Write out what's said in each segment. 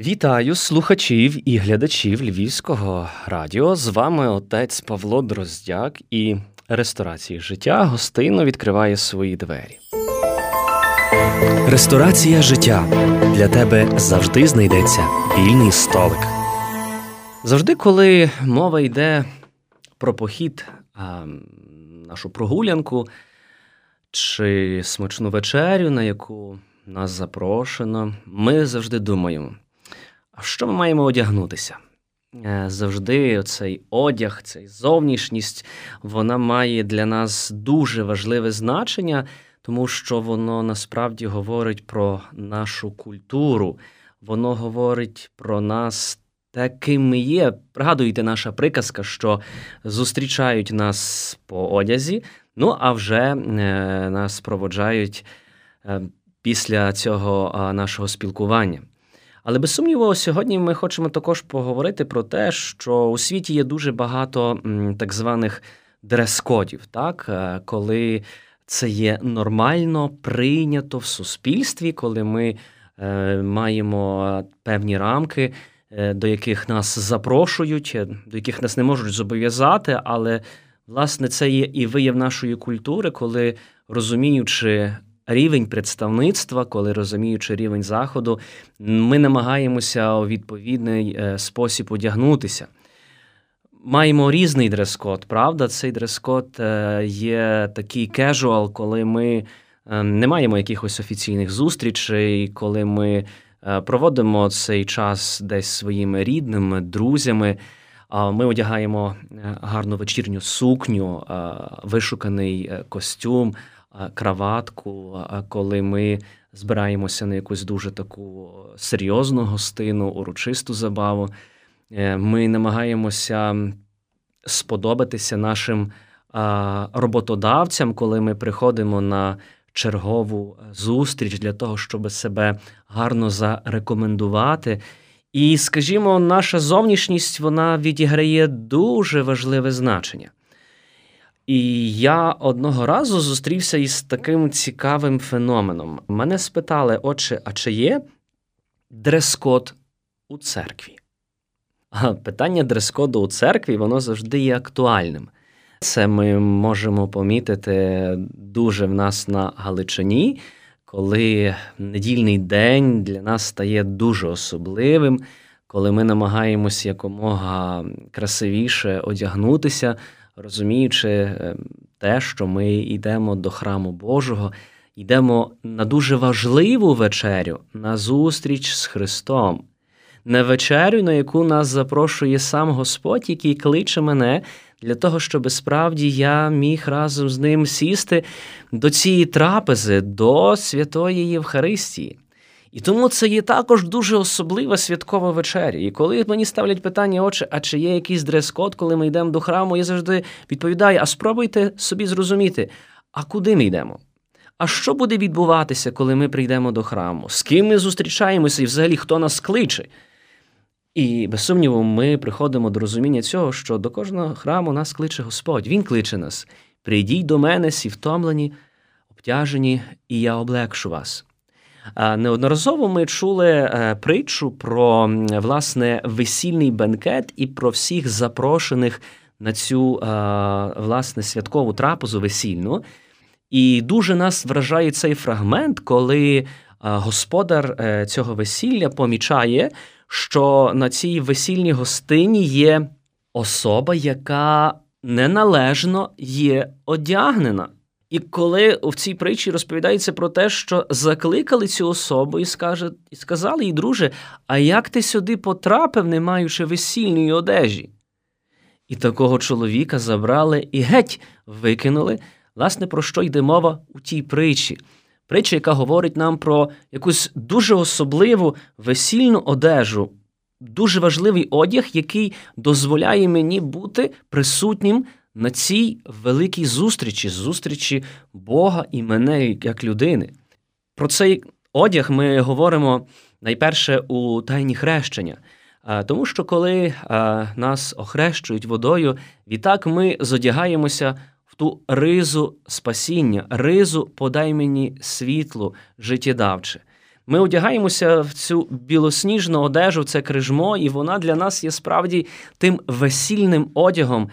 Вітаю слухачів і глядачів Львівського радіо. З вами отець Павло Дроздяк і ресторації життя гостинно відкриває свої двері. Ресторація життя для тебе завжди знайдеться вільний столик. Завжди, коли мова йде про похід, нашу прогулянку чи смачну вечерю, на яку нас запрошено, ми завжди думаємо. Що ми маємо одягнутися? Е, завжди цей одяг, цей зовнішність, вона має для нас дуже важливе значення, тому що воно насправді говорить про нашу культуру, воно говорить про нас таким ми є. Пригадуєте, наша приказка, що зустрічають нас по одязі, ну а вже е, нас проводжають е, після цього нашого спілкування. Але без сумніву, сьогодні ми хочемо також поговорити про те, що у світі є дуже багато так званих дрес-кодів, так? Е, коли це є нормально прийнято в суспільстві, коли ми е, маємо певні рамки, е, до яких нас запрошують, до яких нас не можуть зобов'язати, але власне це є і вияв нашої культури, коли розуміючи рівень представництва, коли розуміючи рівень заходу, ми намагаємося у відповідний е, спосіб одягнутися. Маємо різний дрес-код, правда? Цей дрес-код е, є такий casual, коли ми е, не маємо якихось офіційних зустрічей, коли ми проводимо цей час десь своїми рідними, друзями. Ми одягаємо гарну вечірню сукню, вишуканий костюм, краватку, коли ми збираємося на якусь дуже таку серйозну гостину, урочисту забаву. Е, ми намагаємося сподобатися нашим роботодавцям, коли ми приходимо на чергову зустріч для того, щоб себе гарно зарекомендувати. І, скажімо, наша зовнішність вона відіграє дуже важливе значення. І я одного разу зустрівся із таким цікавим феноменом. Мене спитали, отче, а чи є дрес-код у церкві? А питання дрес-коду у церкві воно завжди є актуальним. Це ми можемо помітити дуже в нас на Галичині, коли недільний день для нас стає дуже особливим, коли ми намагаємося якомога красивіше одягнутися розуміючи е, те, що ми йдемо до храму Божого, йдемо на дуже важливу вечерю, на зустріч з Христом, на вечерю, на яку нас запрошує сам Господь, який кличе мене для того, щоб справді я міг разом з ним сісти до цієї трапези, до святої Євхаристії. І тому це є також дуже особлива святкова вечеря. І коли мені ставлять питання, отче, а чи є якийсь дрес-код, коли ми йдемо до храму, я завжди відповідаю: а спробуйте собі зрозуміти, а куди ми йдемо? А що буде відбуватися, коли ми прийдемо до храму? З ким ми зустрічаємося і взагалі хто нас кличе? І без сумніву, ми приходимо до розуміння цього, що до кожного храму нас кличе Господь. Він кличе нас. Прийдіть до мене, всі втомлені, обтяжені, і я облегшу вас. Неодноразово ми чули е, притчу про власне весільний бенкет і про всіх запрошених на цю е, власне святкову трапезу весільну. І дуже нас вражає цей фрагмент, коли е, господар цього весілля помічає, що на цій весільній гостині є особа, яка неналежно є одягнена. І коли в цій притчі розповідається про те, що закликали цю особу і скаже, і сказали їй, друже, а як ти сюди потрапив, не маючи весільної одежі? І такого чоловіка забрали і геть викинули, власне, про що йде мова у тій притчі. Притча, яка говорить нам про якусь дуже особливу весільну одежу, дуже важливий одяг, який дозволяє мені бути присутнім на цій великій зустрічі, зустрічі Бога і мене як людини. Про цей одяг ми говоримо найперше у тайні хрещення. Тому що коли нас охрещують водою, відтак ми зодягаємося в ту ризу спасіння, ризу подай мені світло життєдавче. Ми одягаємося в цю білосніжну одежу, це крижмо, і вона для нас є справді тим весільним одягом,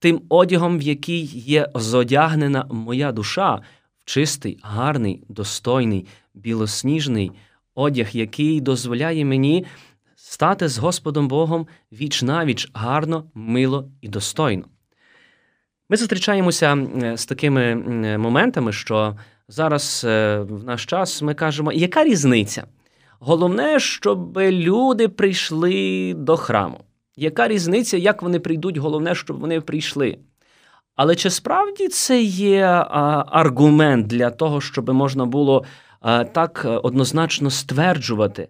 тим одягом, в який є зодягнена моя душа, в чистий, гарний, достойний, білосніжний одяг, який дозволяє мені стати з Господом Богом віч навіч гарно, мило і достойно. Ми зустрічаємося з такими моментами, що зараз е, в наш час ми кажемо, яка різниця? Головне, щоб люди прийшли до храму. Яка різниця, як вони прийдуть? Головне, щоб вони прийшли. Але чи справді це є а, аргумент для того, щоб можна було а, так однозначно стверджувати,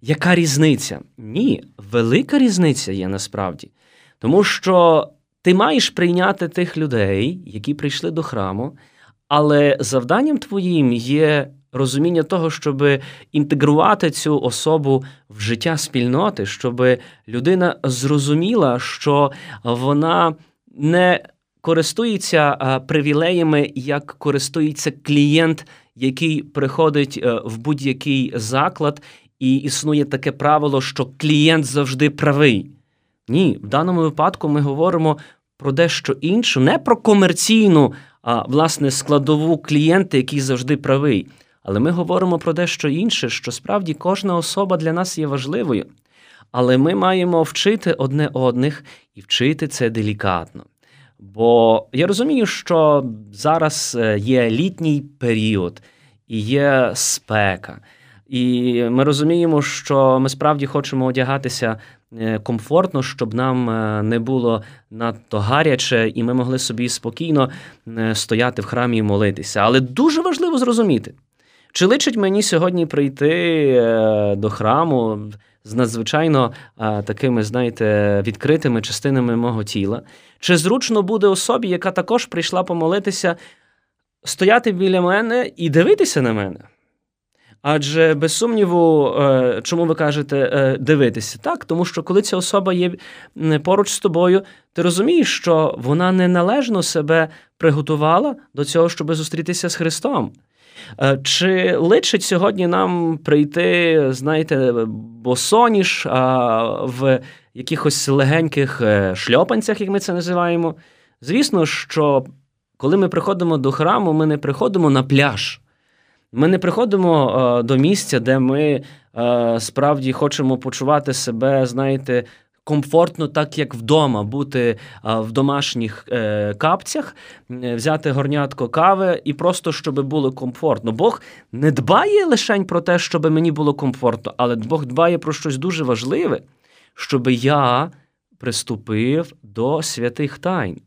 яка різниця? Ні, велика різниця є насправді. Тому що ти маєш прийняти тих людей, які прийшли до храму, але завданням твоїм є розуміння того, щоб інтегрувати цю особу в життя спільноти, щоб людина зрозуміла, що вона не користується привілеями, як користується клієнт, який приходить е, в будь-який заклад, і існує таке правило, що клієнт завжди правий. Ні, в даному випадку ми говоримо про дещо інше, не про комерційну, а власне складову клієнта, який завжди правий. Але ми говоримо про дещо інше, що справді кожна особа для нас є важливою. Але ми маємо вчити одне одних і вчити це делікатно. Бо я розумію, що зараз е, є літній період і є спека. І ми розуміємо, що ми справді хочемо одягатися е, комфортно, щоб нам е, не було надто гаряче, і ми могли собі спокійно стояти в храмі і молитися. Але дуже важливо зрозуміти, чи личить мені сьогодні прийти до храму з надзвичайно такими, знаєте, відкритими частинами мого тіла. Чи зручно буде особі, яка також прийшла помолитися, стояти біля мене і дивитися на мене? Адже без сумніву, е, чому ви кажете е, дивитися? Так, тому що коли ця особа є поруч з тобою, ти розумієш, що вона неналежно себе приготувала до цього, щоб зустрітися з Христом. Е, чи личить сьогодні нам прийти, знаєте, босоніж в якихось легеньких е, шльопанцях, як ми це називаємо? Звісно, що коли ми приходимо до храму, ми не приходимо на пляж. Ми не приходимо е, до місця, де ми справді хочемо почувати себе, знаєте, комфортно, так як вдома, бути в домашніх е, капцях, взяти горнятко кави і просто щоб було комфортно. Бог не дбає лише про те, щоб мені було комфортно, але Бог дбає про щось дуже важливе, щоб я приступив до святих тайн.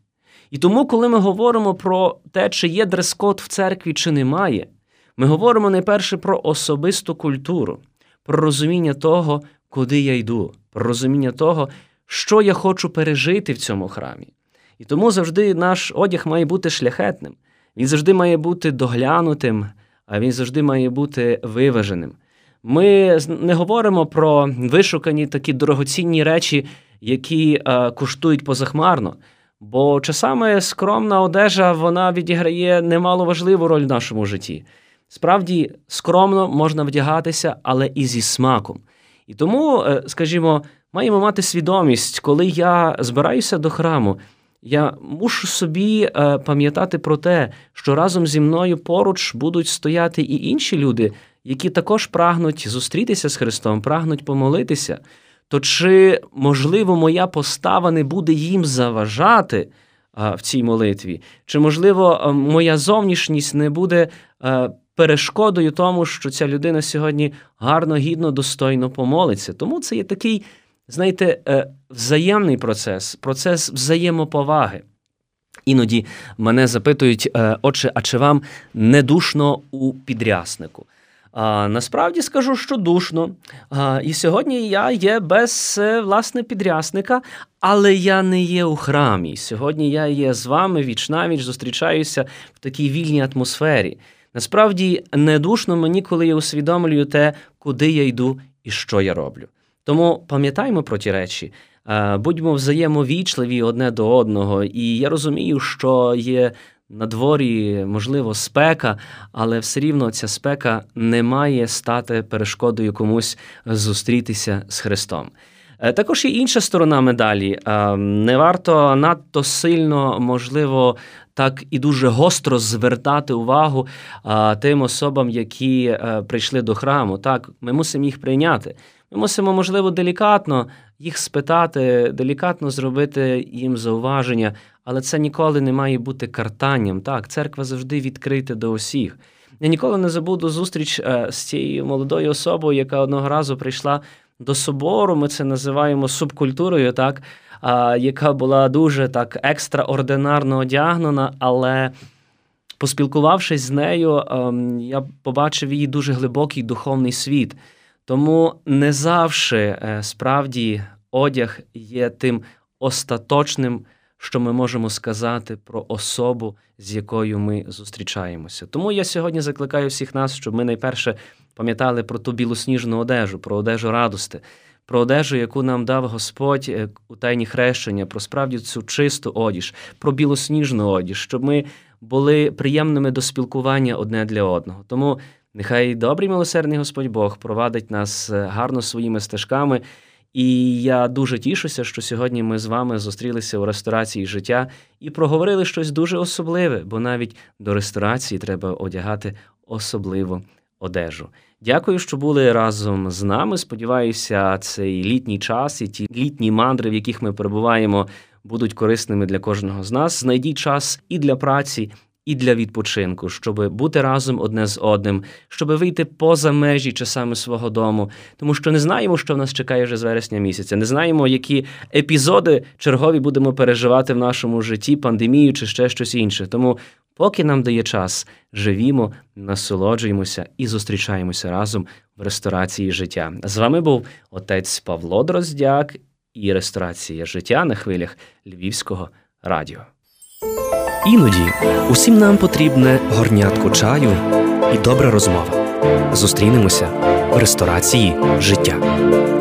І тому, коли ми говоримо про те, чи є дрес-код в церкві, чи немає, ми говоримо найперше про особисту культуру, про розуміння того, куди я йду про розуміння того, що я хочу пережити в цьому храмі. І тому завжди наш одяг має бути шляхетним, він завжди має бути доглянутим, а він завжди має бути виваженим. Ми не говоримо про вишукані такі дорогоцінні речі, які а, коштують позахмарно. Бо часами скромна одежа вона відіграє немало важливу роль в нашому житті. Справді, скромно можна вдягатися, але і зі смаком. І тому, е, скажімо, маємо мати свідомість, коли я збираюся до храму, я мушу собі е, пам'ятати про те, що разом зі мною поруч будуть стояти і інші люди, які також прагнуть зустрітися з Христом, прагнуть помолитися. То чи можливо моя постава не буде їм заважати в цій молитві? Чи можливо моя зовнішність не буде е, перешкодою тому, що ця людина сьогодні гарно, гідно, достойно помолиться. Тому це є такий, знаєте, е, взаємний процес, процес взаємоповаги. Іноді мене запитують, е, отче, а чи вам не душно у підряснику? А, Насправді скажу, що душно. А, І сьогодні я є без е, власне підрясника, але я не є у храмі. Сьогодні я є з вами віч навіч зустрічаюся в такій вільній атмосфері. Насправді не душно мені, коли я усвідомлюю те, куди я йду і що я роблю. Тому пам'ятаємо про ті речі, будьмо взаємовічливі одне до одного. І я розумію, що є на дворі, можливо, спека, але все рівно ця спека не має стати перешкодою комусь зустрітися з Христом. Е, також є інша сторона медалі. Е, не варто надто сильно, можливо, так і дуже гостро звертати увагу тим особам, які е, прийшли до храму. Так, ми мусимо їх прийняти. Ми мусимо, можливо, делікатно їх спитати, делікатно зробити їм зауваження, але це ніколи не має бути картанням. Так, церква завжди відкрита до усіх. Я ніколи не забуду зустріч з цією молодою особою, яка одного разу прийшла до собору. Ми це називаємо субкультурою, так, а, яка була дуже так екстраординарно одягнена, але. Поспілкувавшись з нею, ем, я побачив її дуже глибокий духовний світ. Тому не завжди е, справді одяг є тим остаточним, що ми можемо сказати про особу, з якою ми зустрічаємося. Тому я сьогодні закликаю всіх нас, щоб ми найперше пам'ятали про ту білосніжну одежу, про одежу радости, про одежу, яку нам дав Господь е, у тайні хрещення, про справді цю чисту одіж, про білосніжну одіж, щоб ми були приємними до спілкування одне для одного. Тому нехай добрий милосердний Господь Бог провадить нас е, гарно своїми стежками. І я дуже тішуся, що сьогодні ми з вами зустрілися у ресторації життя і проговорили щось дуже особливе, бо навіть до ресторації треба одягати особливу одежу. Дякую, що були разом з нами. Сподіваюся, цей літній час і ті літні мандри, в яких ми перебуваємо, будуть корисними для кожного з нас. Знайдіть час і для праці. І для відпочинку, щоб бути разом одне з одним, щоб вийти поза межі часами свого дому, тому що не знаємо, що в нас чекає вже з вересня місяця. Не знаємо, які епізоди чергові будемо переживати в нашому житті, пандемію чи ще щось інше. Тому Поки нам дає час, живімо, насолоджуємося і зустрічаємося разом в ресторації життя. З вами був отець Павло Дроздяк і ресторація життя на хвилях Львівського радіо. Іноді усім нам потрібне горнятко чаю і добра розмова. Зустрінемося в ресторації життя.